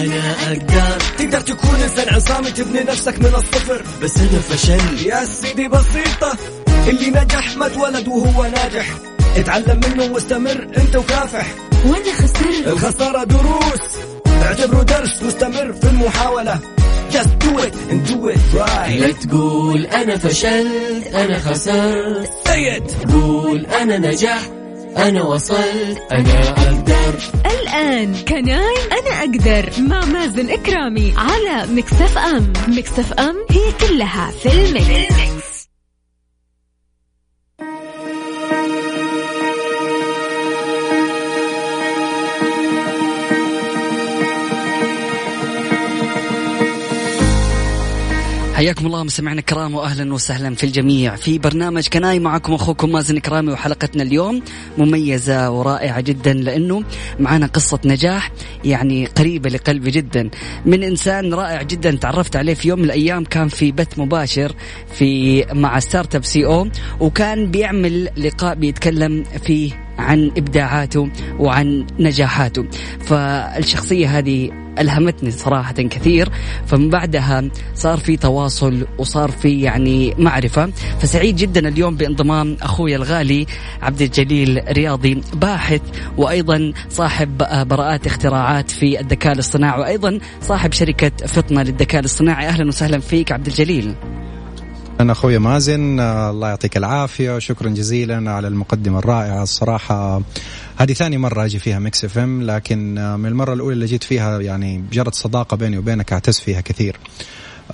أنا أقدر. تقدر تكون إنسان عصامي تبني نفسك من الصفر. بس أنا فشل. يا سيدي بسيطة اللي نجح ما اتولد وهو ناجح. اتعلم منه واستمر أنت وكافح. وأنا خسرت. الخسارة دروس. اعتبره درس واستمر في المحاولة. Just do it and do it right. لا تقول أنا فشلت أنا خسرت. Say it. قول أنا نجحت. أنا وصلت أنا أقدر الآن كناي أنا أقدر مع مازن إكرامي على مكسف أم مكسف أم هي كلها في المكس. حياكم الله مستمعينا الكرام واهلا وسهلا في الجميع. في برنامج كناي معكم أخوكم مازن كرامي وحلقتنا اليوم مميزة ورائعة جدا لأنه معنا قصة نجاح يعني قريبة لقلبي جدا. من إنسان رائع جدا تعرفت عليه في يوم من الأيام كان في بث مباشر في مع Startup CEO وكان بيعمل لقاء بيتكلم فيه عن إبداعاته وعن نجاحاته. فالشخصية هذه ألهمتني صراحة كثير. فمن بعدها صار في تواصل وصار في يعني معرفة. فسعيد جدا اليوم بانضمام أخوي الغالي عبد الجليل رياضي باحث وأيضا صاحب براءات اختراعات في الذكاء الاصطناعي وأيضا صاحب شركة فطنة للذكاء الاصطناعي. أهلا وسهلا فيك عبد الجليل. أنا أخوي مازن آه، الله يعطيك العافية شكرا جزيلا على المقدمة الرائعة. الصراحة هذه ثاني مرة أجي فيها Mix FM لكن آه، من المرة الأولى اللي جيت فيها يعني جرت صداقة بيني وبينك أعتز فيها كثير.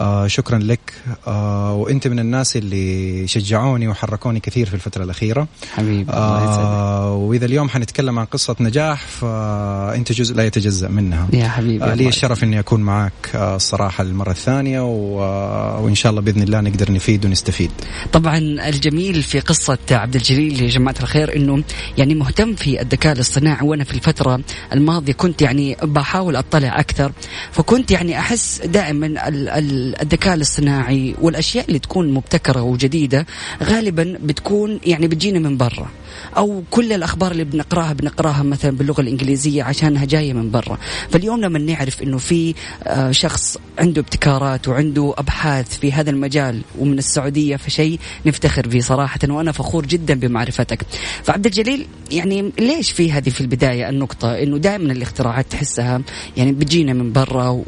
آه شكرا لك. آه وأنت من الناس اللي شجعوني وحركوني كثير في الفترة الأخيرة. حبيبي آه وإذا اليوم حنتكلم عن قصة نجاح فأنت جزء لا يتجزأ منها. يا حبيبي آه لي الشرف إني أكون معك آه الصراحة المره الثانية و... آه وإن شاء الله بإذن الله نقدر نفيد ونستفيد. طبعا الجميل في قصة عبد الجليل يا جماعة الخير إنه يعني مهتم في الذكاء الاصطناعي وأنا في الفترة الماضية كنت يعني بحاول أطلع أكثر فكنت يعني أحس دائما ال ال الذكاء الاصطناعي والأشياء اللي تكون مبتكرة وجديدة غالبا بتكون يعني بتجينا من برا. أو كل الأخبار اللي بنقراها بنقراها مثلا باللغة الإنجليزية عشانها جاية من برا. فاليوم لما نعرف إنه في آه، شخص عنده ابتكارات وعنده أبحاث في هذا المجال ومن السعودية فشيء نفتخر فيه صراحة وأنا فخور جدا بمعرفتك. فعبد الجليل يعني ليش في هذه في البداية النقطة؟ إنه دائما الاختراعات تحسها يعني بتجينا من برا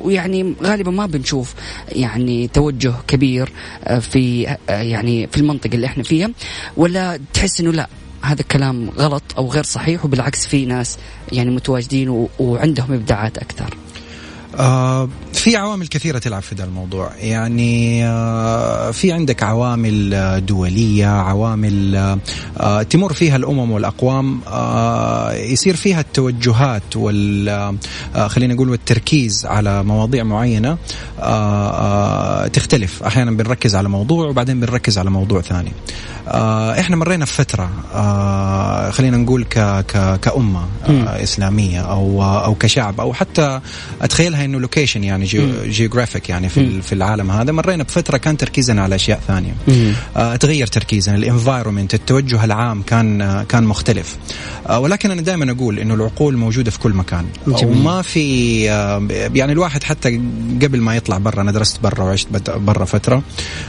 ويعني غالبا ما بنشوف يعني توجه كبير آه، في آه، يعني في المنطقة اللي إحنا فيها. ولا تحس إنه لا هذا الكلام غلط أو غير صحيح وبالعكس في ناس يعني متواجدين وعندهم إبداعات أكثر. آه في عوامل كثيرة تلعب في ذا الموضوع. يعني آه في عندك عوامل آه، دولية عوامل آه, تمر فيها الأمم والأقوام يصير فيها التوجهات وال خلينا نقول والتركيز على مواضيع معينة تختلف. أحيانا بنركز على موضوع وبعدين بنركز على موضوع ثاني. إحنا مرينا في فترة خلينا نقول ك ك كأمة إسلامية أو أو كشعب أو حتى أتخيلها إنه location يعني geographic يعني في في العالم هذا. مرينا بفترة كان تركيزنا على أشياء ثانية. آه تغير تركيزنا. ال environment التوجه العام كان آه كان مختلف. آه ولكن أنا دائما أقول إنه العقول موجودة في كل مكان. وما في آه يعني الواحد حتى قبل ما يطلع برا أنا درست برا وعشت برا فترة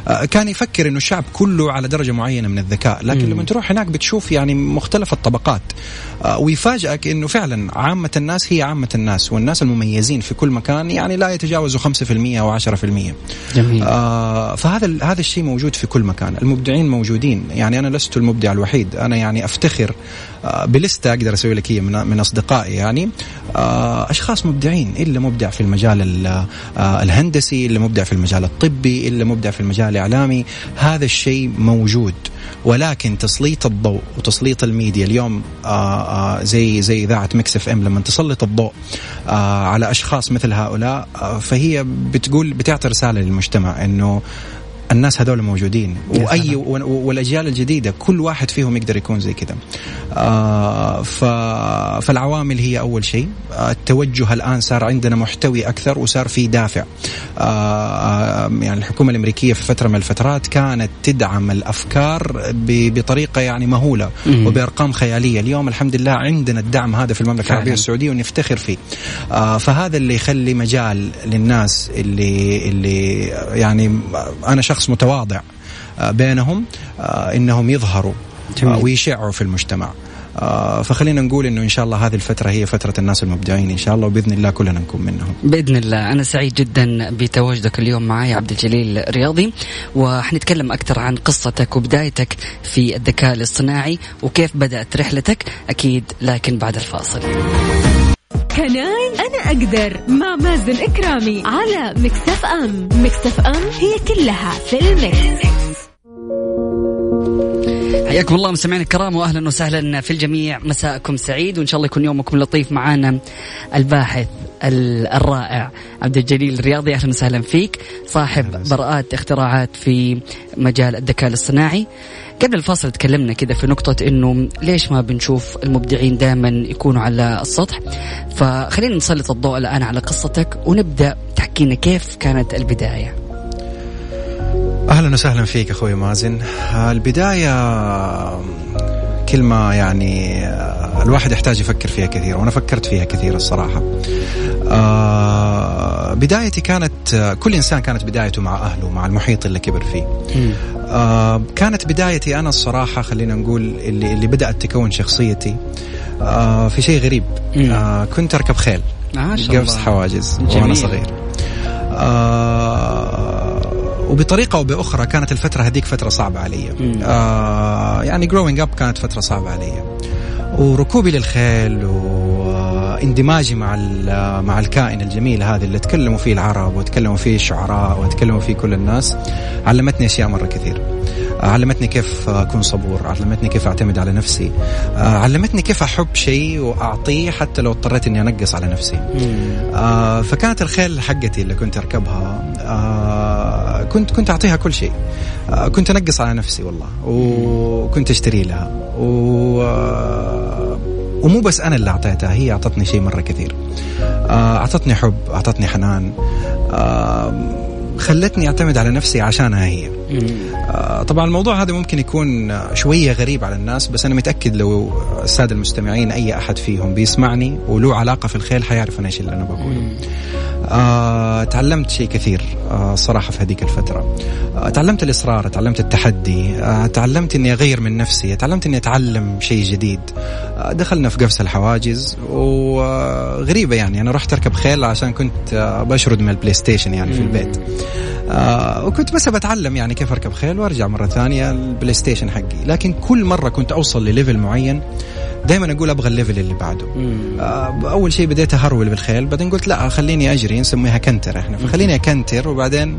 آه كان يفكر إنه الشعب كله على معينة معينة من الذكاء. لكن مم. لما تروح هناك بتشوف يعني مختلف الطبقات. آه ويفاجئك إنه فعلا عامة الناس هي عامة الناس والناس المميزين في كل مكان. يعني لا يتجاوزوا 5% أو 10% جميل. آه فهذا هذا الشيء موجود في كل مكان. المبدعين موجودين. يعني أنا لست المبدع الوحيد. أنا يعني أفتخر بلستة أقدر أسوي لك هي من, أصدقائي يعني. آه أشخاص مبدعين إلا مبدع في المجال آه الهندسي إلا مبدع في المجال الطبي إلا مبدع في المجال الإعلامي. هذا الشيء موجود ولكن تسليط الضوء وتسليط الميديا اليوم زي زي إذاعة Mix FM لما تسلط الضوء على أشخاص مثل هؤلاء فهي بتقول بتعطي رسالة للمجتمع إنه الناس هذول موجودين. وأي والأجيال الجديدة كل واحد فيهم يقدر يكون زي كذا. آه فالعوامل هي أول شيء. آه التوجه الآن صار عندنا محتوي أكثر وصار في دافع. آه يعني الحكومة الأمريكية في فترة من الفترات كانت تدعم الأفكار بطريقة يعني مهولة. وبأرقام خيالية. اليوم الحمد لله عندنا الدعم هذا في المملكة. العربية السعودية ونفتخر فيه. آه فهذا اللي يخلي مجال للناس اللي اللي يعني أنا شخص متواضع آه بينهم آه إنهم يظهروا جميل. آه ويشعّوا في المجتمع. فخلينا نقول إنه إن شاء الله هذه الفترة هي فترة الناس المبدعين إن شاء الله وبإذن الله كلنا نكون منهم. بإذن الله. أنا سعيد جدا بتواجدك اليوم معي عبد الجليل رياضي وحنتكلم أكثر عن قصتك وبدايتك في الذكاء الاصطناعي وكيف بدأت رحلتك أكيد لكن بعد الفاصل. Can I أنا أقدر مع مازن كرامي على Mix FM. Mix FM هي كلها في ال Mix. حياكم الله مستمعينا الكرام واهلا وسهلا في الجميع. مساءكم سعيد وإن شاء الله يكون يومكم لطيف معانا الباحث. ال- الرائع. عبد الجليل الرياضي أهلا وسهلا فيك. صاحب براءات اختراعات في مجال الذكاء الاصطناعي. قبل الفاصل تكلمنا كذا في نقطة إنه ليش ما بنشوف المبدعين دائما يكونوا على السطح؟ فخلينا نسلط الضوء الآن على قصتك ونبدأ تحكينا كيف كانت البداية. أهلا وسهلا فيك أخوي مازن. البداية آه، كلمة يعني آه، الواحد يحتاج يفكر فيها كثير وأنا فكرت فيها كثير الصراحة. آه، بدايتي كانت آه، كل إنسان كانت بدايته مع أهله مع المحيط اللي كبر فيه آه كانت بدايتي أنا الصراحة خلينا نقول اللي اللي بدأت تكون شخصيتي آه في شيء غريب. آه كنت أركب خيل قفز. حواجز جميل. وأنا صغير آه وبطريقة أو بأخرى كانت الفترة هذيك فترة صعبة علي. آه يعني growing up كانت فترة صعبة علي وركوبي للخيل واندماجي مع مع الكائن الجميل هذا اللي تكلموا فيه العرب وتكلموا فيه الشعراء وتكلموا فيه كل الناس علمتني أشياء مرة كثير. علمتني كيف أكون صبور علمتني كيف أعتمد على نفسي. علمتني كيف أحب شيء وأعطيه حتى لو اضطريت إني أنقص على نفسي. آه فكانت الخيل حقتي اللي كنت أركبها آه كنت كنت أعطيها كل شيء. آه كنت أنقص على نفسي والله وكنت أشتري لها. و ومو بس أنا اللي أعطيتها هي أعطتني شيء مرة كثير. آه أعطتني حب أعطتني حنان. آه خلتني أعتمد على نفسي عشانها هي. آه، طبعا الموضوع هذا ممكن يكون شوية غريب على الناس بس أنا متأكد لو السادة المستمعين أي أحد فيهم بيسمعني وله علاقة في الخيل حيعرف أنا إيش اللي أنا بقوله. آه، تعلمت شيء كثير آه، صراحة في هذيك الفترة. آه، تعلمت الإصرار تعلمت التحدي آه، تعلمت أني أغير من نفسي تعلمت أني أتعلم شيء جديد. آه، دخلنا في قفز الحواجز وغريبة يعني أنا رحت أركب خيل عشان كنت آه، بشرد من ال PlayStation يعني في البيت. آه وكنت بس بتعلم يعني كيف أركب خيل وأرجع مرة ثانية ال PlayStation حقي. لكن كل مرة كنت أوصل لل level معين دائما أقول أبغى ال level اللي بعده. آه أول شيء بديت اهرول بالخيل بعدين قلت لا خليني أجري نسميها canter إحنا. فخليني أ canter وبعدين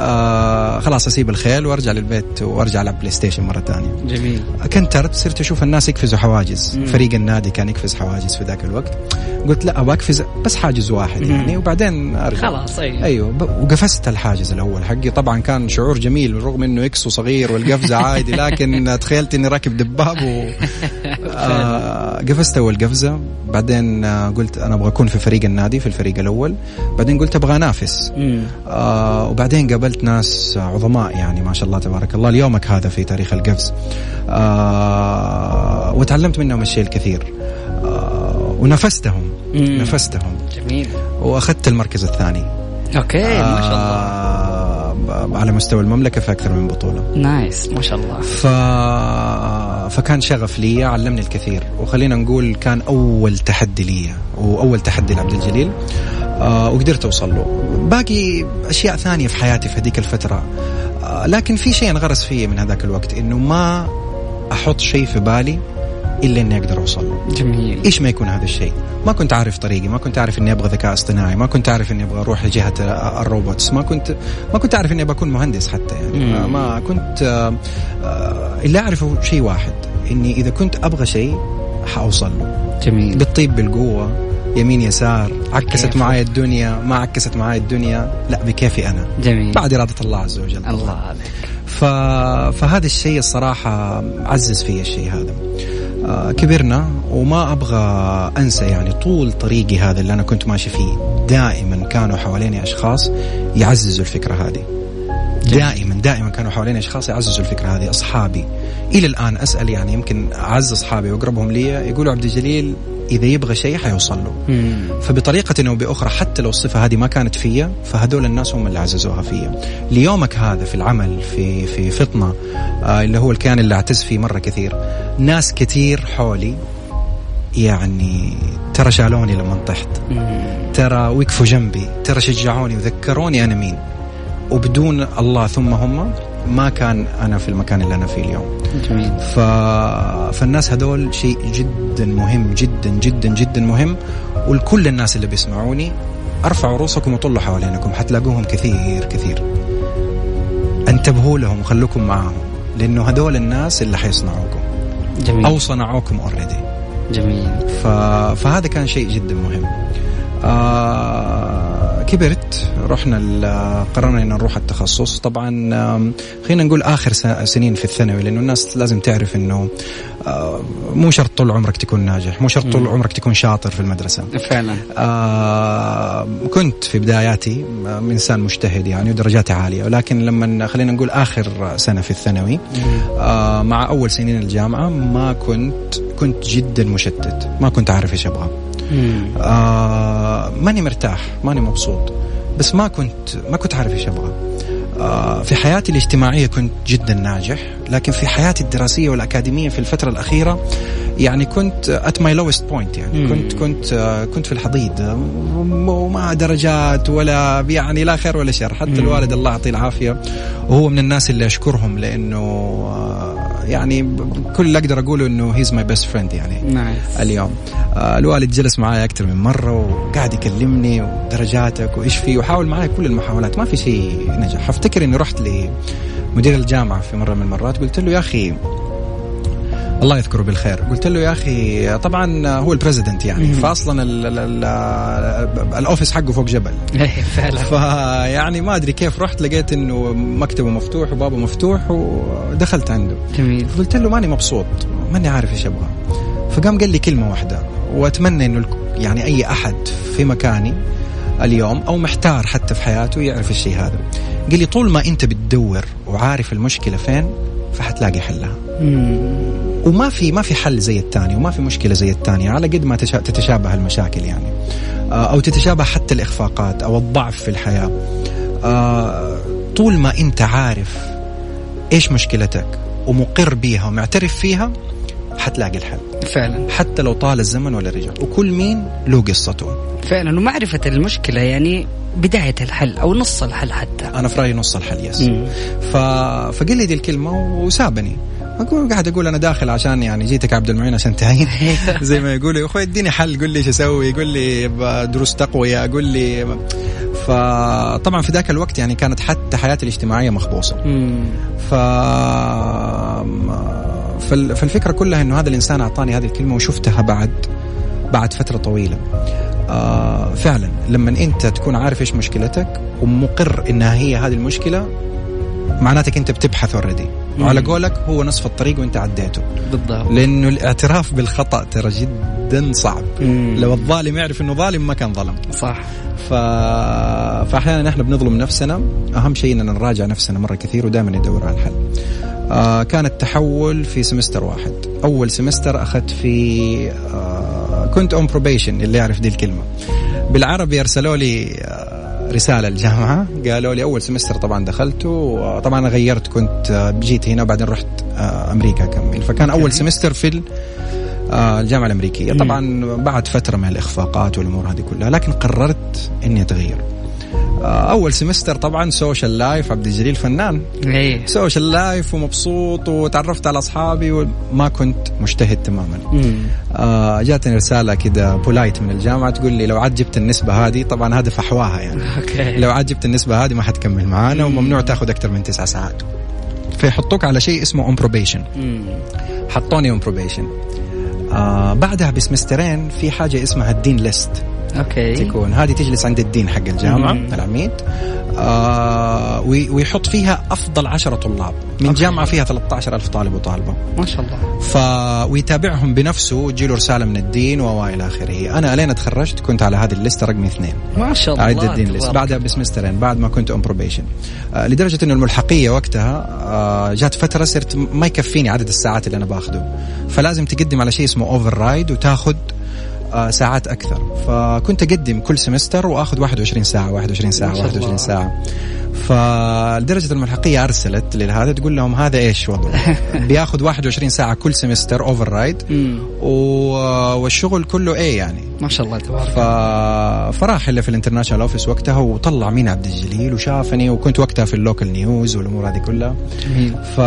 آه خلاص أسيب الخيل وأرجع للبيت وأرجع ألعب PlayStation مرة ثانية. جميل. canter ت صرت أشوف الناس يقفزوا حواجز. مم. فريق النادي كان يقفز حواجز في ذاك الوقت. قلت لا أبغى اقفز بس حاجز واحد مم. يعني وبعدين أرجع. خلاص. أيوه ب- وقفزت الحاجز الأول حقي. طبعا كان شعور جميل رغم إنه إكسو صغير والقفزة عادي لكن تخيلت إني راكب دباب و آه قفزت أول قفزة. بعدين آه قلت أنا أبغى أكون في فريق النادي في الفريق الأول. بعدين قلت أبغى أنافس. آه وبعدين قابلت ناس عظماء يعني ما شاء الله تبارك الله. ليومك هذا في تاريخ القفز. آه وتعلمت منهم الشيء الكثير. آه ونافستهم. مم. نافستهم. جميل. وأخذت المركز الثاني. okay ما شاء الله. آه على مستوى المملكة في أكثر من بطولة. nice ما شاء الله. ف... فكان شغف لي علمني الكثير. وخلينا نقول كان أول تحدي لي وأول تحدي لعبد الجليل. آه وقدرت أوصل له. باقي أشياء ثانية في حياتي في هذيك الفترة. آه لكن في شيء انغرس فيه من هذاك الوقت إنه ما أحط شيء في بالي إلا إني أقدر أوصل له. جميل. إيش ما يكون هذا الشيء؟ ما كنت عارف طريقي ما كنت عارف إني أبغى ذكاء اصطناعي ما كنت عارف إني أبغى أروح لجهة الروبوتس ما كنت ما كنت عارف إني بكون مهندس حتى يعني. ما, مم. ما كنت آه، آه، اللي اعرفه شيء واحد إني إذا كنت أبغى شيء حأوصل له. جميل. بالطيب بالقوة يمين يسار عكست؟ معاي الدنيا ما عكست معاي الدنيا. لا بكيفي أنا. جميل. بعد إرادة الله عز وجل. الله عليك ف... فهذا الشيء الصراحة عزز في الشيء هذا. آه، كبرنا وما أبغى أنسى يعني طول طريقي هذا اللي أنا كنت ماشي فيه. دائما كانوا حواليني أشخاص يعززوا الفكرة هذه. دائما دائما كانوا حواليني أشخاص يعززوا الفكرة هذه. أصحابي. إلى الآن أسأل يعني يمكن أعز أصحابي وأقربهم لي يقولوا عبد الجليل إذا يبغى شيء حيوصل له مم. فبطريقة أو بأخرى حتى لو الصفة هذه ما كانت فيا فهذول الناس هم اللي عززوها فيا ليومك هذا في العمل في في فطنة آه اللي هو الكيان اللي أعتز فيه مرة كثير ناس كثير حولي يعني ترى شالوني لما طحت. ترى وقفوا جنبي ترى شجعوني وذكروني أنا مين وبدون الله ثم هم ما كان أنا في المكان اللي أنا فيه اليوم. جميل. ف... فالناس هذول شيء جدا مهم جدا جدا جدا مهم. ولكل الناس اللي بيسمعوني أرفعوا رؤوسكم وطلوا حوالينكم حتلاقوهم كثير كثير. انتبهوا لهم وخلوكم معاهم لأنه هذول الناس اللي حيصنعوكم. جميل. أو صنعوكم اوريدي جميل. ف... فهذا كان شيء جدا مهم. آه كبرت. رحنا قررنا إن نروح التخصص. طبعا خلينا نقول آخر سنين في الثانوي لأنه الناس لازم تعرف إنه آه مو شرط طول عمرك تكون ناجح مو شرط طول عمرك تكون شاطر في المدرسة. فعلا. آه كنت في بداياتي إنسان مجتهد يعني ودرجاتي عالية ولكن لما خلينا نقول آخر سنة في الثانوي آه مع أول سنين الجامعة ما كنت كنت جدا مشتت ما كنت عارف إيش أبغى. آه ماني مرتاح ماني مبسوط. بس ما كنت ما كنت عارف إيش أبغى. في حياتي الاجتماعية كنت جدا ناجح لكن في حياتي الدراسية والأكاديمية في الفترة الأخيرة يعني كنت at my lowest point يعني. مم. كنت كنت آه كنت في الحضيض. آه، وما درجات ولا يعني لا خير ولا شر. حتى مم. الوالد الله يعطيه العافية. وهو من الناس اللي أشكرهم لأنه آه يعني كل اللي أقدر أقوله إنه he's my best friend يعني nice اليوم. آه الوالد جلس معي أكثر من مرة وقاعد يكلمني ودرجاتك وإيش في وحاول معي كل المحاولات. ما في شيء نجح. افتكر إني رحت لمدير الجامعة في مرة من المرات قلت له يا أخي الله يذكره بالخير قلت له يا أخي طبعا هو ال president يعني مم. فاصلا ال- ال- ال- ال office حقه فوق جبل. إيه، فعلا. فيعني ما أدري كيف رحت لقيت إنه مكتبه مفتوح وبابه مفتوح ودخلت عنده. جميل. قلت له ماني مبسوط ماني عارف إيش أبغى. فقام قال لي كلمة واحدة وأتمنى إنه يعني أي أحد في مكاني اليوم أو محتار حتى في حياته يعرف الشيء هذا. قال لي طول ما أنت بتدور وعارف المشكلة فين فحتلاقي حلها. وما في ما في حل زي الثاني وما في مشكلة زي الثانية على قد ما تشا- تتشابه المشاكل يعني. آه، أو تتشابه حتى الإخفاقات أو الضعف في الحياة. آه، طول ما أنت عارف إيش مشكلتك ومقر بيها ومعترف فيها حتلاقي الحل. فعلا. حتى لو طال الزمن ولا رجع. وكل مين له قصته. فعلا. ومعرفة المشكلة يعني بداية الحل أو نص الحل حتى. أنا في رأيي نص الحل يس. مم. ف... فقال لي دي الكلمة وسابني. أقول قاعد أقول أنا داخل عشان يعني جيتك عبد المعين عشان تعين زي ما يقولوا يا أخوي اديني حل قول لي إيش أسوي قول لي دروس تقوية قول لي فطبعا في ذاك الوقت يعني كانت حتى حياتي الاجتماعية مخبوصة. ف فالفكرة كلها إنه هذا الإنسان أعطاني هذه الكلمة وشفتها بعد بعد فترة طويلة. آه فعلا لما أنت تكون عارف إيش مشكلتك ومقر إنها هي هذه المشكلة معناتك أنت بتبحث اوريدي وعلى قولك هو نصف الطريق وأنت عديته. بالضبط. لأنه الاعتراف بالخطأ ترى جدا صعب. مم. لو الظالم يعرف إنه ظالم ما كان ظلم. صح. ف... فاحيانا إحنا بنظلم نفسنا. أهم شيء إننا نراجع نفسنا مرة كثير ودائما ندور على الحل آه كان التحول في semester واحد. أول semester أخذت في آه كنت on probation اللي يعرف دي الكلمة. بالعربي أرسلوا لي آه رسالة الجامعة. قالوا لي أول semester طبعا دخلته وطبعا أنا غيرت كنت جيت هنا وبعدين رحت أمريكا أكمل. فكان أول semester في ال- الجامعة الأمريكية. طبعا بعد فترة من الإخفاقات والأمور هذه كلها لكن قررت إني أتغير. آه، أول semester طبعا social life عبد الجليل فنان. إيه. social life ومبسوط وتعرفت على أصحابي وما كنت مجتهد تماما. آه جاتني رسالة كده polite من الجامعة تقول لي لو عاد جبت النسبة هذه طبعا هذا فحواها يعني. okay. لو عاد جبت النسبة هذه ما حتكمل معانا وممنوع تاخذ أكثر من تسع ساعات. فيحطوك على شيء اسمه on probation. حطوني on probation آه بعدها بسمسترين في حاجة اسمها ال dean list okay. تكون. هذه تجلس عند ال dean حق الجامعة مم. العميد. آه وي- ويحط فيها أفضل عشرة طلاب. من okay. جامعة فيها 13 ألف طالب وطالبة. ما شاء الله. ف ويتابعهم بنفسه وتجيله رسالة من ال dean وإلى آخره. أنا ألين تخرجت كنت على هذه ال listة رقم اثنين. ما شاء الله. أعد ال dean list. بعدها. بسمسترين بعد ما كنت on probation آه لدرجة إنه الملحقية وقتها آه جات فترة صرت ما يكفيني عدد الساعات اللي أنا باخذه فلازم تقدم على شيء اسمه override وتاخذ ساعات أكثر فكنت أقدم كل semester وآخذ 21 ساعة 21 ساعة ما شاء 21 الله. ساعة فلدرجه الملحقية أرسلت لهذا تقول لهم هذا إيش؟ وضعه بياخذ 21 ساعة كل semester override والشغل كله إيه يعني. ما شاء الله تبارك ف... فراح اللي في ال international office وقتها وطلع مين عبد الجليل وشافني وكنت وقتها في ال local news والأمور هذه كلها. جميل. ف...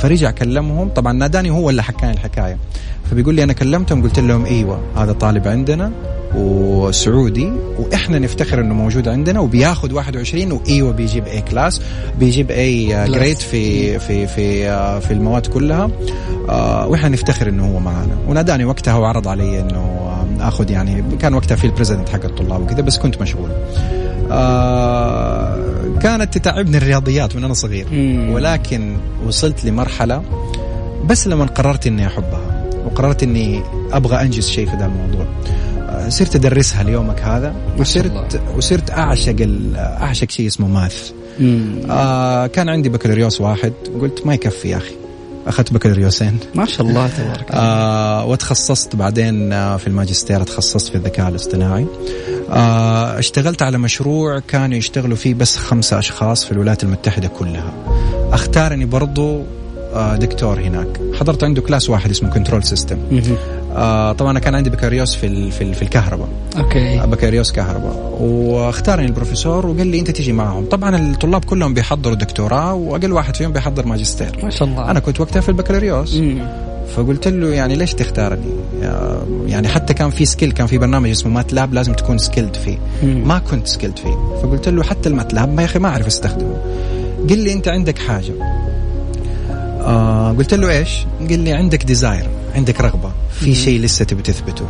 فرجع كلمهم. طبعا ناداني هو اللي حكاني الحكاية. فبيقول لي أنا كلمتهم قلت لهم إيوه هذا طالب عندنا. وسعودي وإحنا نفتخر إنه موجود عندنا وبياخذ 21 وايوه بيجيب A class بيجيب A grade في في في آه، في المواد كلها آه، وإحنا نفتخر إنه هو معنا. وناداني وقتها وعرض علي إنه آه، آخذ يعني كان وقتها في ال president حق الطلاب وكذا بس كنت مشغول. كانت تتعبني الرياضيات من أنا صغير. ولكن وصلت لمرحلة بس لما قررت إني أحبها وقررت إني أبغى أنجز شيء في ذا الموضوع. صرت أدرسها ليومك هذا وصرت وصرت أعشق أعشق شيء اسمه math. آه كان عندي بكالوريوس واحد قلت ما يكفي يا أخي. أخذت بكالوريوسين. ما شاء الله تبارك آه وتخصصت بعدين آه في الماجستير تخصصت في الذكاء الاصطناعي. آه اشتغلت على مشروع كانوا يشتغلوا فيه بس خمسة أشخاص في الولايات المتحدة كلها. أختارني برضو آه دكتور هناك. حضرت عنده class واحد اسمه control system. آه طبعا أنا كان عندي بكالوريوس في ال- في, ال- في الكهرباء. okay. بكالوريوس كهرباء. واختارني البروفيسور وقال لي أنت تجي معهم. طبعا الطلاب كلهم بيحضروا دكتوراه وأقل واحد فيهم بيحضر ماجستير. ما شاء الله. أنا كنت وقتها في البكالوريوس. فقلت له يعني ليش تختارني؟ يعني حتى كان في skill كان في برنامج اسمه MATLAB لازم تكون skilled فيه. مم. ما كنت skilled فيه. فقلت له حتى ال MATLAB ما يا أخي ما أعرف أستخدمه. قال لي أنت عندك حاجة. آه قلت له إيش؟ قال لي عندك desire عندك رغبة في شيء لسه تبي تثبته.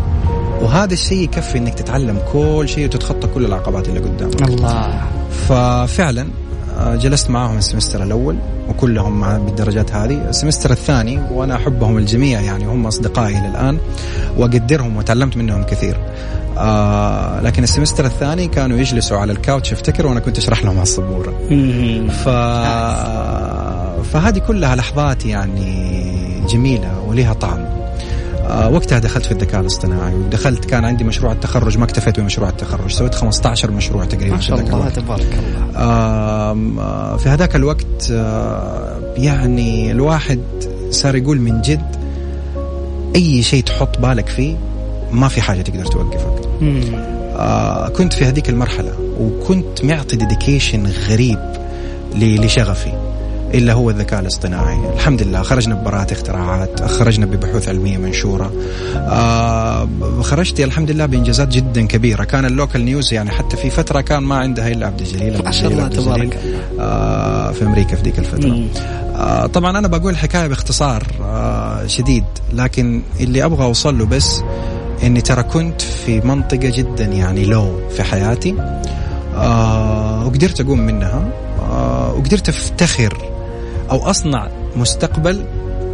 وهذا الشيء يكفي إنك تتعلم كل شيء وتتخطى كل العقبات اللي قدامك. الله. ففعلا آه، جلست معهم ال semester الأول وكلهم مع بالدرجات هذه. ال semester الثاني وأنا أحبهم الجميع يعني هم أصدقائي إلى الآن وأقدرهم وتعلمت منهم كثير. آه لكن ال semester الثاني كانوا يجلسوا على ال couch أفتكر وأنا كنت أشرح لهم على السبوره. ف... فهذه كلها لحظات يعني جميلة ولها طعم آه، وقتها دخلت في الذكاء الاصطناعي ودخلت كان عندي مشروع التخرج ما اكتفيت بمشروع التخرج سويت 15 مشروع تقريبا ما في شاء الله الوقت. تبارك الله آه، في هذاك الوقت آه، يعني الواحد صار يقول من جد أي شيء تحط بالك فيه ما في حاجة تقدر توقفك. آه، كنت في هذيك المرحلة وكنت معطي dedication غريب لشغفي إلا هو الذكاء الاصطناعي. الحمد لله خرجنا ببراءات اختراعات خرجنا ببحوث علمية منشورة. آه خرجت الحمد لله بإنجازات جدا كبيرة. كان ال local news يعني حتى في فترة كان ما عندها إلا عبد الجليل ما شاء الله. تبارك آه في أمريكا في ذيك الفترة. مم. آه طبعا أنا بقول الحكاية باختصار آه شديد. لكن اللي أبغى أوصل له بس إني ترى كنت في منطقة جدا يعني لو في حياتي. آه وقدرت أقوم منها. آه وقدرت أفتخر أو أصنع مستقبل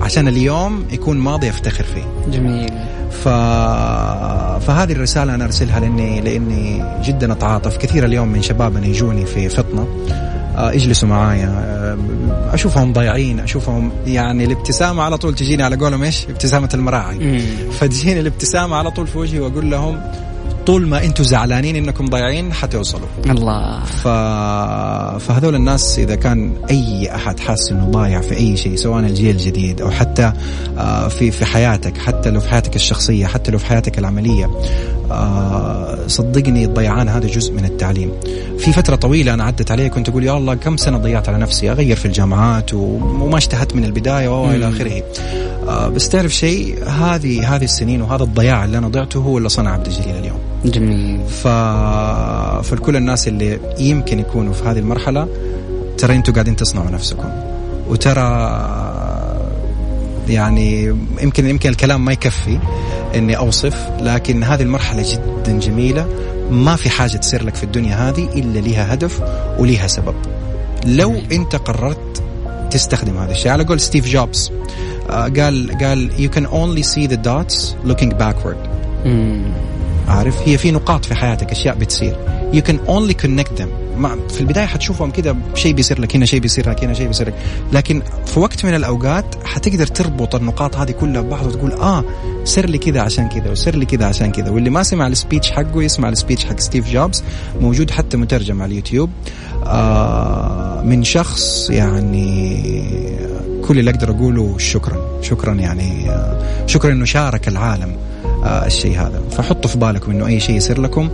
عشان اليوم يكون ماضي افتخر فيه. جميل. ف... فهذه الرسالة أنا أرسلها لأني لأني جدا أتعاطف. كثير اليوم من شبابنا يجوني في فطنة. آه، يجلسوا معايا. آه، أشوفهم ضايعين أشوفهم يعني الابتسامة على طول تجيني على قولهم إيش؟ ابتسامة المراعي. فتجيني الابتسامة على طول في وجهي وأقول لهم طول ما أنتم زعلانين إنكم ضايعين حتوصلوا. الله. ف... فهذول الناس إذا كان أي أحد حاسس إنه ضايع في أي شيء سواء الجيل الجديد أو حتى آه، في في حياتك حتى لو في حياتك الشخصية حتى لو في حياتك العملية صدقني الضيعان هذا جزء من التعليم. في فترة طويلة أنا عدت علي كنت أقول يا الله كم سنة ضيعت على نفسي؟ أغير في الجامعات وما اشتهت من البداية وإلى مم. آخره. آه، بس تعرف شيء هذه هذه السنين وهذا الضياع اللي أنا ضيعته هو اللي صنع عبد الجليل اليوم. جميل. ف... فالكل الناس اللي يمكن يكونوا في هذه المرحلة ترى أنتم قاعدين تصنعوا نفسكم. وترى يعني يمكن يمكن الكلام ما يكفي إني أوصف لكن هذه المرحلة جدا جميلة. ما في حاجة تصير لك في الدنيا هذه إلا لها هدف ولها سبب. لو أنت قررت تستخدم هذا الشيء على قول ستيف جوبز آه، قال قال you can only see the dots looking backward. عارف؟ هي في نقاط في حياتك أشياء بتصير. You can only connect them. ما في البداية حتشوفهم كده شيء بيصير لك هنا شيء بيصير لك هنا شيء بيصير لك. لكن في وقت من الأوقات حتقدر تربط النقاط هذه كلها ببعض وتقول آه صار لي كذا عشان كذا وصار لي كذا عشان كذا. واللي ما سمع ال speech حقه يسمع ال speech حق ستيف جوبز موجود حتى مترجم على اليوتيوب. آه من شخص يعني كل اللي أقدر أقوله شكرا شكرا يعني آه شكرا إنه شارك العالم آه الشيء هذا. فحطوا في بالكم إنه أي شيء يصير لكم.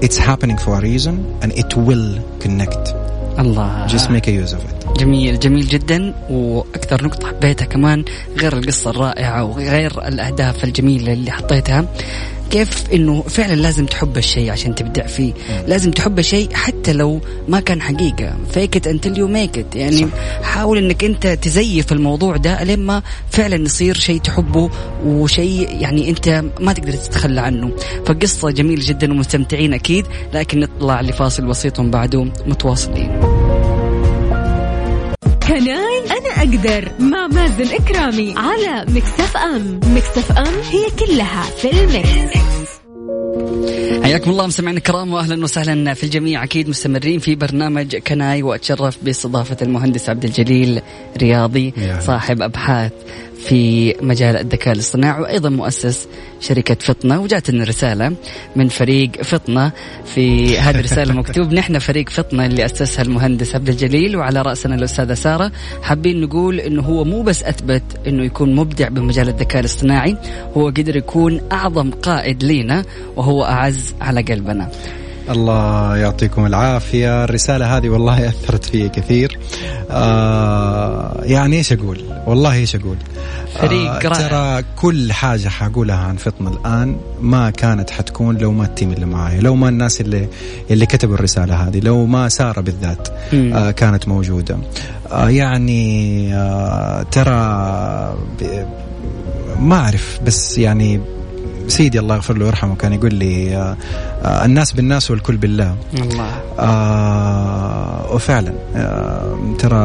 It's happening for a reason and it will connect. الله. Just make a use of it. جميل جميل جدا. وأكثر نقطة حبيتها كمان غير القصة الرائعة وغير الأهداف الجميلة اللي حطيتها. كيف إنه فعلا لازم تحب الشيء عشان تبدع فيه؟ لازم تحب الشيء حتى لو ما كان حقيقة. fake it until you make it يعني صح. حاول إنك أنت تزيف الموضوع ده لين ما فعلا يصير شيء تحبه وشيء يعني أنت ما تقدر تتخلى عنه. فقصة جميلة جدا ومستمتعين أكيد لكن نطلع لفاصل بسيط وبعده متواصلين. أقدر مع مازن إكرامي على Mix FM. Mix FM هي كلها في ال Mix. حياكم الله مستمعينا الكرام واهلا وسهلا في الجميع. أكيد مستمرين في برنامج Can I وأتشرف باستضافه المهندس عبد الجليل رياضي صاحب أبحاث في مجال الذكاء الاصطناعي وأيضا مؤسس شركة فطنة وجاتنا رسالة من فريق فطنة في هذه الرسالة مكتوب نحن فريق فطنة اللي أسسها المهندس عبد الجليل وعلى رأسنا الأستاذة سارة. حابين نقول إنه هو مو بس أثبت إنه يكون مبدع بمجال الذكاء الاصطناعي هو قدر يكون أعظم قائد لينا وهو أعز على قلبنا. الله يعطيكم العافية. الرسالة هذه والله أثرت في كثير. آه يعني إيش أقول؟ والله إيش أقول؟ فريق آه ترى كل حاجة حقولها عن فطنة الآن ما كانت حتكون لو ما التيم اللي معايا لو ما الناس اللي اللي كتبوا الرسالة هذه لو ما سارة بالذات آه كانت موجودة. آه يعني آه ترى ما أعرف بس يعني سيدي الله يغفر له ويرحمه كان يقول لي آه الناس بالناس والكل بالله. الله. آه وفعلا آه ترى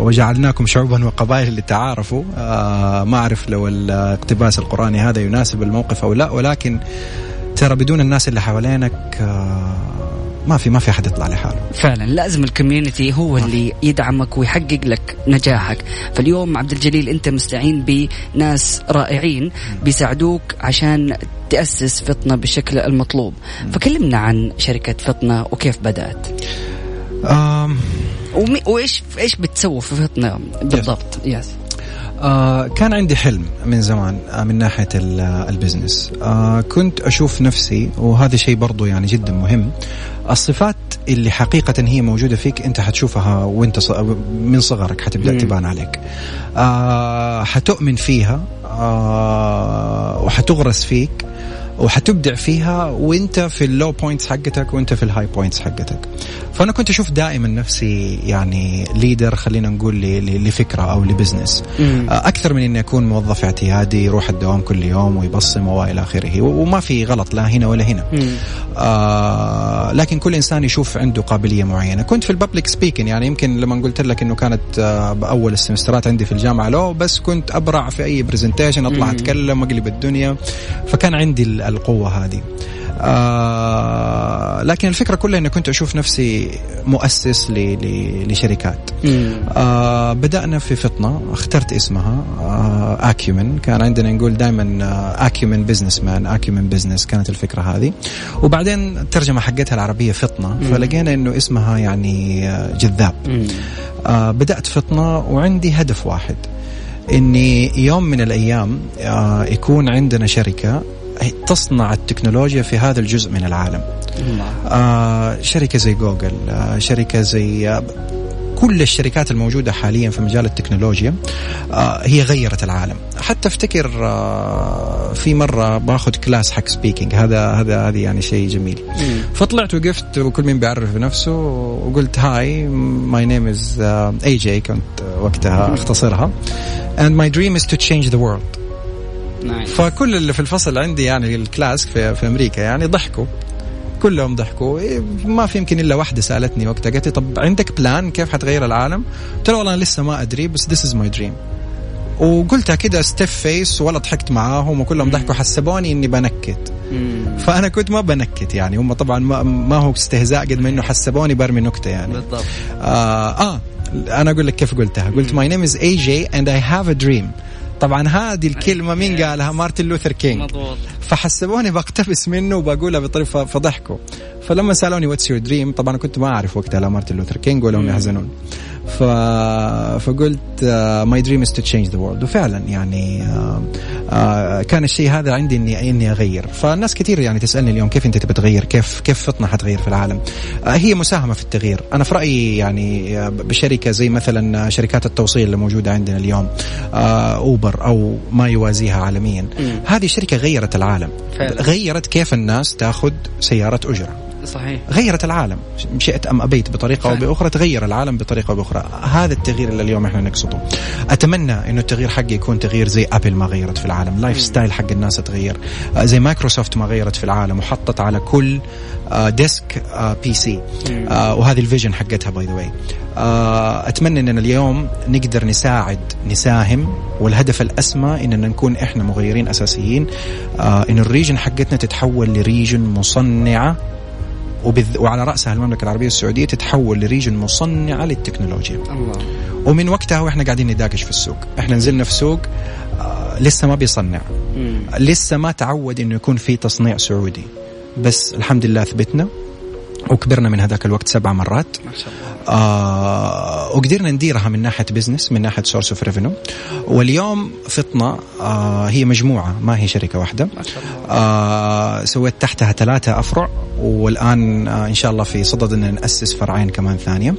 وجعلناكم شعوبا وقبائل لتعارفوا. آه ما أعرف لو الاقتباس القرآني هذا يناسب الموقف أو لا ولكن ترى بدون الناس اللي حوالينك آه ما في ما في أحد يطلع لحاله. فعلا لازم الكوميونتي هو اللي يدعمك ويحقق لك نجاحك. فاليوم عبد الجليل أنت مستعين بناس رائعين بيساعدوك عشان تأسس فطنة بالشكل المطلوب. فكلمنا عن شركة فطنة وكيف بدأت. آم. ومي- وايش إيش بتسووا في فطنة بالضبط؟ yes آه كان عندي حلم من زمان آه من ناحية آه، ال business. آه كنت أشوف نفسي وهذا شيء برضو يعني جدا مهم. الصفات اللي حقيقة هي موجودة فيك أنت حتشوفها وأنت ص- من صغرك حتبدأ. تبان عليك. آه حتؤمن فيها آه وحتغرس فيك. وحتبدع فيها وانت في ال low points حقتك وانت في ال high points حقتك فأنا كنت أشوف دائما نفسي يعني leader خلينا نقول لفكرة أو ل business مم. أكثر من إني أكون موظف اعتيادي يروح الدوام كل يوم ويبصم وإلى آخره وما في غلط لا هنا ولا هنا. آه لكن كل إنسان يشوف عنده قابلية معينة كنت في ال public speaking يعني يمكن لما قلت لك إنه كانت آه بأول السمسترات عندي في الجامعة لو بس كنت أبرع في أي presentation أطلع. أتكلم أقلب الدنيا فكان عندي القوة هذه. آه لكن الفكرة كلها إني كنت أشوف نفسي مؤسس لشركات. آه بدأنا في فطنة اخترت اسمها آه acumen كان عندنا نقول دائما آه acumen businessman acumen business كانت الفكرة هذه. وبعدين الترجمة حقتها العربية فطنة فلقينا إنه اسمها يعني آه جذاب. آه بدأت فطنة وعندي هدف واحد إني يوم من الأيام آه يكون عندنا شركة تصنع التكنولوجيا في هذا الجزء من العالم. آه شركة زي جوجل آه شركة زي آه كل الشركات الموجودة حاليا في مجال التكنولوجيا آه، هي غيرت العالم. حتى افتكر آه، في مرة باخذ class حق speaking هذا هذا هذه يعني شيء جميل. فطلعت وقفت وكل مين بيعرف بنفسه وقلت hi my name is AJ كنت وقتها أختصرها. And my dream is to change the world. فكل اللي في الفصل عندي يعني ال class في, في أمريكا يعني ضحكوا. كلهم ضحكوا. إيه، ما في يمكن إلا واحدة سألتني وقتها. قالت لي طب عندك plan كيف حتغير العالم؟ قلت لها والله أنا لسه ما أدري بس this is my dream وقلتها كده stiff face ولا ضحكت معاهم وكلهم ضحكوا. حسبوني إني بنكت. فأنا كنت ما بنكت يعني. هم طبعا ما, ما هو استهزاء قد ما إنه حسبوني برمي نكتة يعني. بالضبط. آه, آه أنا أقول لك كيف قلتها. قلت my name is AJ and I have a dream طبعا هذه الكلمة مين قالها؟ مارتن لوثر كينج. مضبوط فحسبوني بقتبس منه وبقولها بطريقة فضحكوا. فلما سألوني what's your dream طبعا كنت ما أعرف وقتها لا مارتن لوثر كينج ولا هم يحزنون. ف... فقلت my dream is to change the world وفعلا يعني آه آه كان الشيء هذا عندي إني إني أغير. فالناس كثير يعني تسألني اليوم كيف أنت تبي تغير؟ كيف كيف فطنة حتغير في العالم؟ آه هي مساهمة في التغيير. أنا في رأيي يعني بشركة زي مثلا شركات التوصيل اللي موجودة عندنا اليوم Uber أو ما يوازيها عالميا. هذه شركة غيرت العالم. غيرت كيف الناس تأخذ سيارة أجرة. صحيح. غيرت العالم. شئت أم أبيت بطريقة أو. بأخرى تغير العالم بطريقة أو بأخرى. هذا التغيير اللي اليوم إحنا نقصده. أتمنى إنه التغيير حقي يكون تغيير زي Apple ما غيرت في العالم. lifestyle حق الناس تغير. آه، زي مايكروسوفت ما غيرت في العالم وحطت على كل آه، desk آه، PC. وهذه ال vision حقتها by the way أتمنى إننا اليوم نقدر نساعد نساهم. والهدف الأسمى إننا نكون إحنا مغيرين أساسيين. إن ال region حقتنا تتحول ل region مصنعة وبذ... وعلى رأسها المملكة العربية السعودية تتحول ل region مصنعة للتكنولوجيا. الله. ومن وقتها وإحنا قاعدين نداقش في السوق. إحنا نزلنا في سوق آه لسه ما بيصنع. مم. لسه ما تعود إنه يكون في تصنيع سعودي. بس الحمد لله ثبتنا وكبرنا من هذاك الوقت سبع مرات. ما شاء الله. آه وقدرنا نديرها من ناحية business من ناحية source of revenue واليوم فطنة آه هي مجموعة ما هي شركة واحدة. ما شاء الله. آه سويت تحتها ثلاثة أفرع. والآن آه إن شاء الله في صدد أن نأسس فرعين كمان ثانية.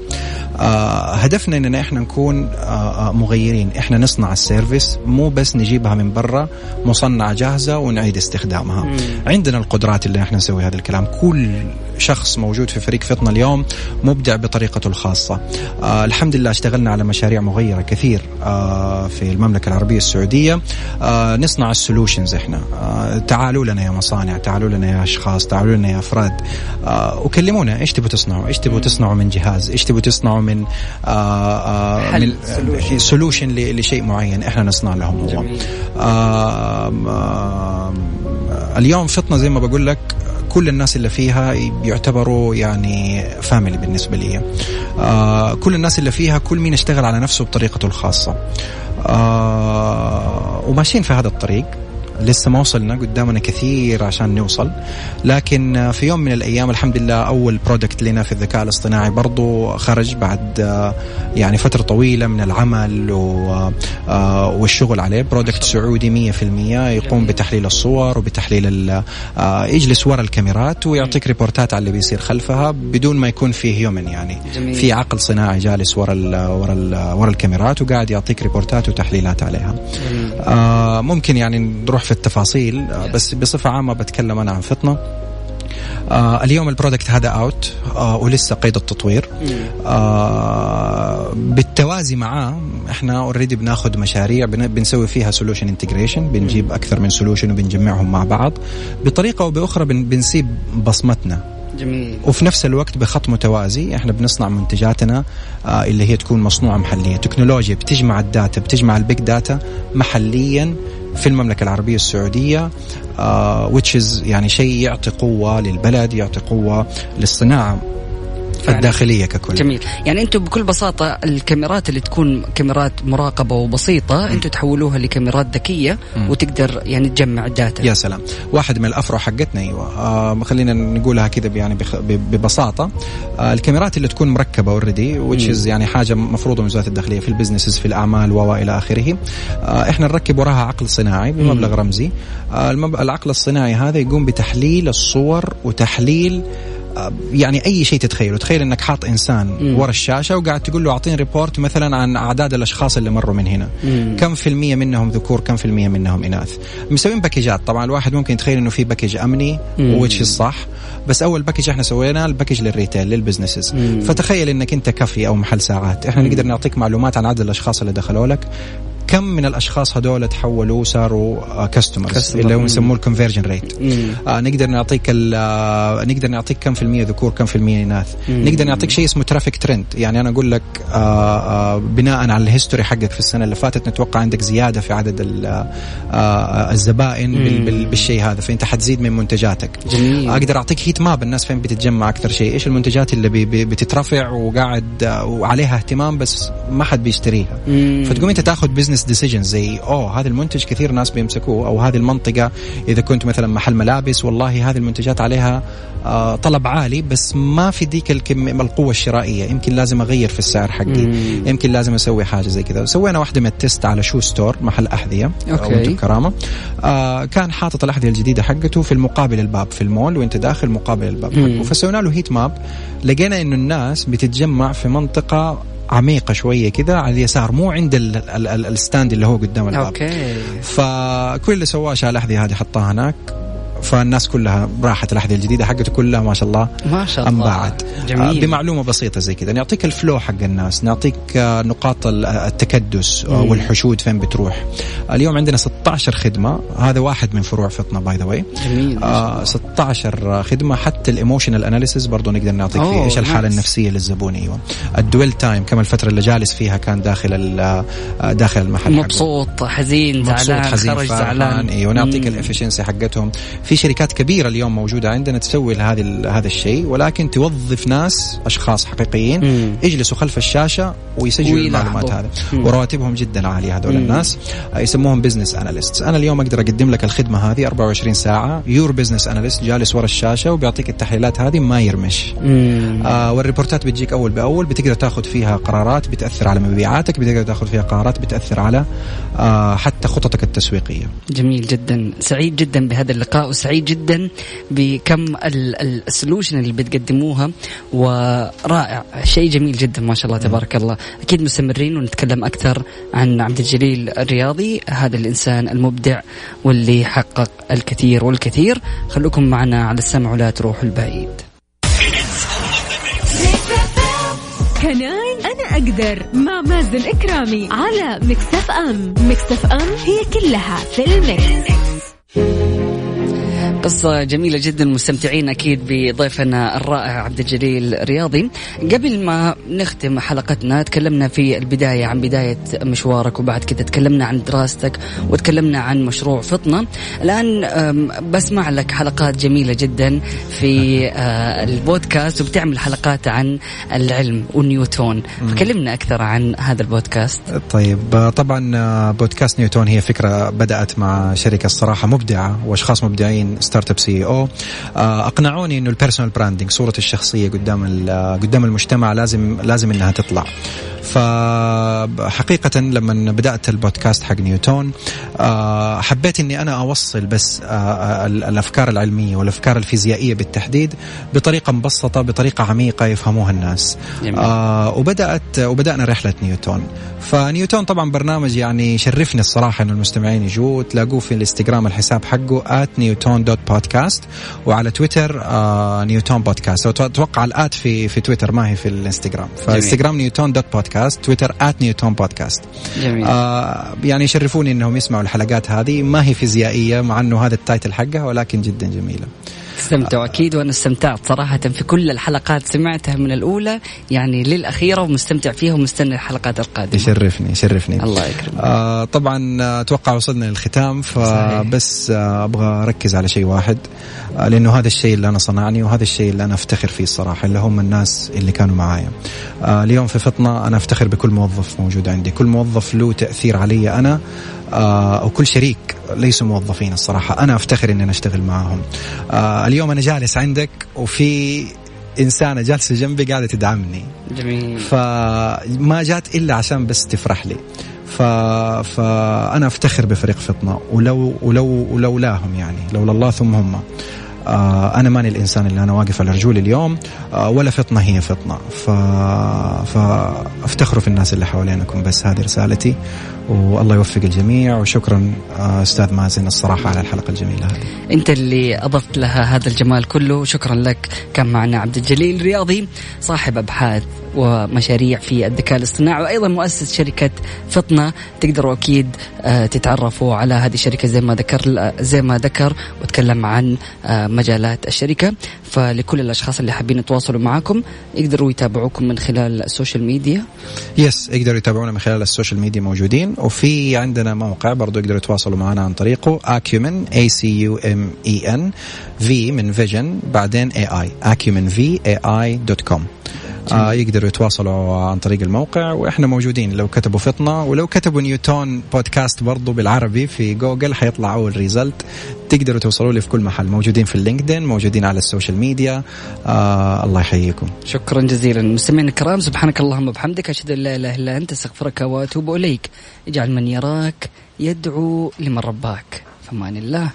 آه هدفنا أننا إحنا نكون آه مغيرين. إحنا نصنع ال service مو بس نجيبها من برا مصنعة جاهزة ونعيد استخدامها. مم. عندنا القدرات اللي إحنا نسوي هذا الكلام. كل شخص موجود في فريق فطنة اليوم مبدع بطريقته الخاصة. آه الحمد لله اشتغلنا على مشاريع مغيرة كثير آه في المملكة العربية السعودية. آه نصنع السولوشنز إحنا. آه تعالوا لنا يا مصانع تعالوا لنا يا أشخاص تعالوا لنا يا أفراد. آه وكلمونا إيش تبغوا تصنعوا؟ إيش تبغوا تصنعوا من جهاز؟ إيش تبغوا تصنعوا من آه آه حل، من. solution لشيء معين إحنا نصنع لهم هو. اليوم فطنة زي ما بقول لك كل الناس اللي فيها يعتبروا يعني family بالنسبة لي. آه كل الناس اللي فيها كل مين اشتغل على نفسه بطريقته الخاصة. آه وماشيين في هذا الطريق. لسه ما وصلنا قدامنا كثير عشان نوصل. لكن في يوم من الأيام الحمد لله أول product لنا في الذكاء الاصطناعي برضو خرج بعد آه، يعني فترة طويلة من العمل آه، والشغل عليه. product سعودي 100% يقوم بتحليل الصور وبتحليل آه، يجلس ورا الكاميرات ويعطيك report ات على اللي بيصير خلفها بدون ما يكون فيه human يعني. جميل. في عقل صناعي جالس ورا ال ورا ال ورا الكاميرات وقاعد يعطيك report ات وتحليلات عليها. آه ممكن يعني نروح في التفاصيل آه بس بصفة عامة بتكلم أنا عن فطنة. آه اليوم ال product هذا out آه ولسه قيد التطوير. آه بالتوازي معاه إحنا already بناخذ مشاريع بن- بنسوي فيها solution integration بنجيب أكثر من solution وبنجمعهم مع بعض. بطريقة أو بأخرى بن- بنسيب بصمتنا. جميل. وفي نفس الوقت بخط متوازي إحنا بنصنع منتجاتنا آه اللي هي تكون مصنوعة محليا. تكنولوجيا بتجمع ال data بتجمع ال big data محليا. في المملكة العربية السعودية آه which is يعني شيء يعطي قوة للبلد يعطي قوة للصناعة. فعلا. الداخلية ككل. جميل. يعني أنتم بكل بساطة الكاميرات اللي تكون كاميرات مراقبة وبسيطة أنتم تحولوها لكاميرات ذكية وتقدر يعني تجمع ال data. يا سلام. واحد من الأفرع حقتنا أيوه. آه خلينا نقولها كذا يعني بخ- ب- ببساطة. آه الكاميرات اللي تكون مركبة already is يعني حاجة مفروضة من وزارة الداخلية في ال businesses في الأعمال و إلى آخره. آه إحنا نركب وراها عقل صناعي بمبلغ رمزي. آه المب... العقل الصناعي هذا يقوم بتحليل الصور وتحليل يعني أي شيء تتخيله تخيل إنك حاط إنسان. ورا الشاشة وقاعد تقول له أعطيني report مثلا عن أعداد الأشخاص اللي مروا من هنا مم. كم في المية منهم ذكور كم في المية منهم إناث مسوين package ات طبعا الواحد ممكن يتخيل إنه في package أمني مم. وش الصح بس أول package إحنا سويناه ال package لل retail لل businesses. فتخيل إنك أنت كافي أو محل ساعات إحنا مم. نقدر نعطيك معلومات عن عدد الأشخاص اللي دخلوا لك كم من الأشخاص هذول تحولوا صاروا customers customer. اللي هو مم. يسموه ال conversion rate. آه نقدر نعطيك آه نقدر نعطيك كم في المية ذكور كم في المية إناث مم. نقدر نعطيك شيء اسمه traffic trend يعني أنا أقول لك آه آه بناء على ال history حقك في السنة اللي فاتت نتوقع عندك زيادة في عدد ال- آه آه الزبائن بال- بالشيء هذا فأنت حتزيد من منتجاتك جميل أقدر أعطيك heat map الناس فين بتتجمع أكثر شيء إيش المنتجات اللي بي بي بتترفع وقاعد آه، وعليها اهتمام بس ما حد بيشتريها. فتقوم أنت تاخذ business decision زي oh هذا المنتج كثير ناس بيمسكوه أو هذه المنطقة إذا كنت مثلا محل ملابس والله هذه المنتجات عليها آه طلب عالي بس ما في ديك الكم القوة الشرائية. يمكن لازم أغير في السعر حقي. مم. يمكن لازم أسوي حاجة زي كذا. سوينا واحدة من ال test على shoe store محل أحذية okay. منتج كرامه آه كان حاطط الأحذية الجديدة حقته في المقابل الباب في المول وأنت داخل مقابل الباب. حقه. فسوينا له heat map لقينا إنه الناس بتتجمع في منطقة عميقة شوية كذا على اليسار مو عند ال- ال- ال- ال stand اللي هو قدام الباب. okay. فكل اللي سواه شال الاحذيه هذه حطها هناك. فالناس كلها راحت الاحذيه الجديدة حقته كلها ما شاء الله. ما شاء الله. انباعت آه، جميل. بمعلومة بسيطة زي كذا. نعطيك ال flow حق الناس نعطيك آه، نقاط ال- التكدس آه، مم. والحشود فين بتروح. اليوم عندنا 16 خدمة. هذا واحد من فروع فطنة by the way جميل. آه 16 خدمة حتى ال emotional analysis برضه نقدر نعطيك فيه. إيش الحالة. النفسية للزبون؟ أيوه. ال dwell time كم الفترة اللي جالس فيها كان داخل آه، داخل المحل. مبسوط حزين مبسوط زعلان حزين خرج زعلان. أيوه نعطيك. ال efficiency حقتهم. في شركات كبيرة اليوم موجودة عندنا تسوي هذه هذا الشيء ولكن توظف ناس أشخاص حقيقيين مم. يجلسوا خلف الشاشة ويسجلوا. المعلومات هذه. ورواتبهم جدا عالية هذول. الناس آه، يسموهم business analyst أنا اليوم أقدر أقدم لك الخدمة هذه 24 ساعة your business analyst جالس ورا الشاشة وبيعطيك التحليلات هذه ما يرمش مم. آه وال report ات بتجيك أول بأول بتقدر تاخذ فيها قرارات بتأثر على مبيعاتك بتقدر تاخذ فيها قرارات بتأثر على آه حتى خططك التسويقية جميل جدا سعيد جدا بهذا اللقاء وسعيد جدا بكم السولوشن اللي بتقدموها ورائع. شيء جميل جدا ما شاء الله تبارك الله. أكيد مستمرين ونتكلم أكثر عن عبد الجليل الرياضي هذا الإنسان المبدع واللي حقق الكثير والكثير. خلوكم معنا على السمع ولا تروحوا البعيد. كناي أنا أقدر مع مازن إكرامي. على مكسف أم. مكسف أم هي كلها في المكس. قصة جميلة جدا مستمتعين أكيد بضيفنا الرائع عبد الجليل رياضي. قبل ما نختم حلقتنا تكلمنا في البداية عن بداية مشوارك وبعد كده تكلمنا عن دراستك وتكلمنا عن مشروع فطنة. الآن بسمع لك حلقات جميلة جدا في آه، البودكاست وبتعمل حلقات عن العلم ونيوتون. فكلمنا أكثر عن هذا البودكاست. طيب آه، طبعا آه، بودكاست نيوتون هي فكرة بدأت مع شركة الصراحة مبدعة وأشخاص مبدعين startup CEO. أقنعوني إنه ال personal branding صورة الشخصية قدام آه، قدام المجتمع لازم لازم إنها تطلع. فحقيقة لما بدأت البودكاست حق نيوتون آه، حبيت أني أنا أوصل بس آه، آه، ال- الأفكار العلمية والأفكار الفيزيائية بالتحديد بطريقة مبسطة بطريقة عميقة يفهموها الناس. جميل. آه وبدأت وبدأنا رحلة نيوتون. فنيوتون طبعا برنامج يعني شرفني الصراحة أنه المستمعين يجوا تلاقوه في الإنستغرام الحساب حقه @newton.podcast وعلى تويتر آه نيوتون بودكاست أتوقع ال at في في تويتر ما هي في الإنستغرام. فإنستغرام نيوتون dot podcast تويتر @نيوتون بودكاست جميل. آه يعني يشرفوني إنهم يسمعوا الحلقات هذه. ما هي فيزيائية مع إنه هذا ال title حقها ولكن جدا جميلة. استمتعوا أكيد وأنا استمتعت صراحة في كل الحلقات سمعتها من الأولى يعني للأخيرة ومستمتع فيها ومستني الحلقات القادمة. يشرفني يشرفني. الله يكرمك. آه طبعا آه، أتوقع وصلنا للختام فبس آه أبغى أركز على شيء واحد آه لأنه هذا الشيء اللي أنا صنعني وهذا الشيء اللي أنا أفتخر فيه الصراحة اللي هم الناس اللي كانوا معايا. آه اليوم في فطنة أنا أفتخر بكل موظف موجود عندي كل موظف له تأثير علي أنا أو كل شريك ليسوا موظفين الصراحة. أنا أفتخر إني أنا أشتغل معاهم. آه اليوم أنا جالس عندك وفي إنسانة جالسة جنبي قاعدة تدعمني. جميل. فما جات إلا عشان بس تفرح لي. ف... فأنا أفتخر بفريق فطنة. ولو ولو ولولاهم يعني. لولا الله ثم هم. آه أنا ماني الإنسان اللي أنا واقف على رجولي اليوم آه ولا فطنة هي فطنة. ف... فأفتخروا في الناس اللي حوالينكم بس هذه رسالتي والله يوفق الجميع وشكرا آه أستاذ مازن الصراحة على الحلقة الجميلة هذه. أنت اللي أضفت لها هذا الجمال كله شكرا لك. كان معنا عبد الجليل رياضي صاحب أبحاث ومشاريع في الذكاء الاصطناعي وأيضا مؤسس شركة فطنة تقدروا أكيد آه، تتعرفوا على هذه الشركة زي ما ذكر زي ما ذكر وتكلم عن آه، مجالات الشركة. فلكل الأشخاص اللي حابين يتواصلوا معكم يقدروا يتابعوكم من خلال ال social media. yes يقدروا يتابعونا من خلال ال social media موجودين. وفي عندنا موقع برضو يقدروا يتواصلوا معنا عن طريقه acumen a c u m e n v من vision بعدين AI acumen آه يقدروا يتواصلوا عن طريق الموقع وإحنا موجودين. لو كتبوا فطنة ولو كتبوا نيوتون بودكاست برضو بالعربي في جوجل حيطلع أول result. تقدروا توصلوا لي في كل محل. موجودين في ال LinkedIn موجودين على ال social media. آه الله يحييكم. شكرا جزيلا. مستمعينا الكرام سبحانك اللهم وبحمدك أشهد أن لا إله إلا أنت أستغفرك وأتوب إليك. اجعل من يراك يدعو لمن رباك. فمان الله.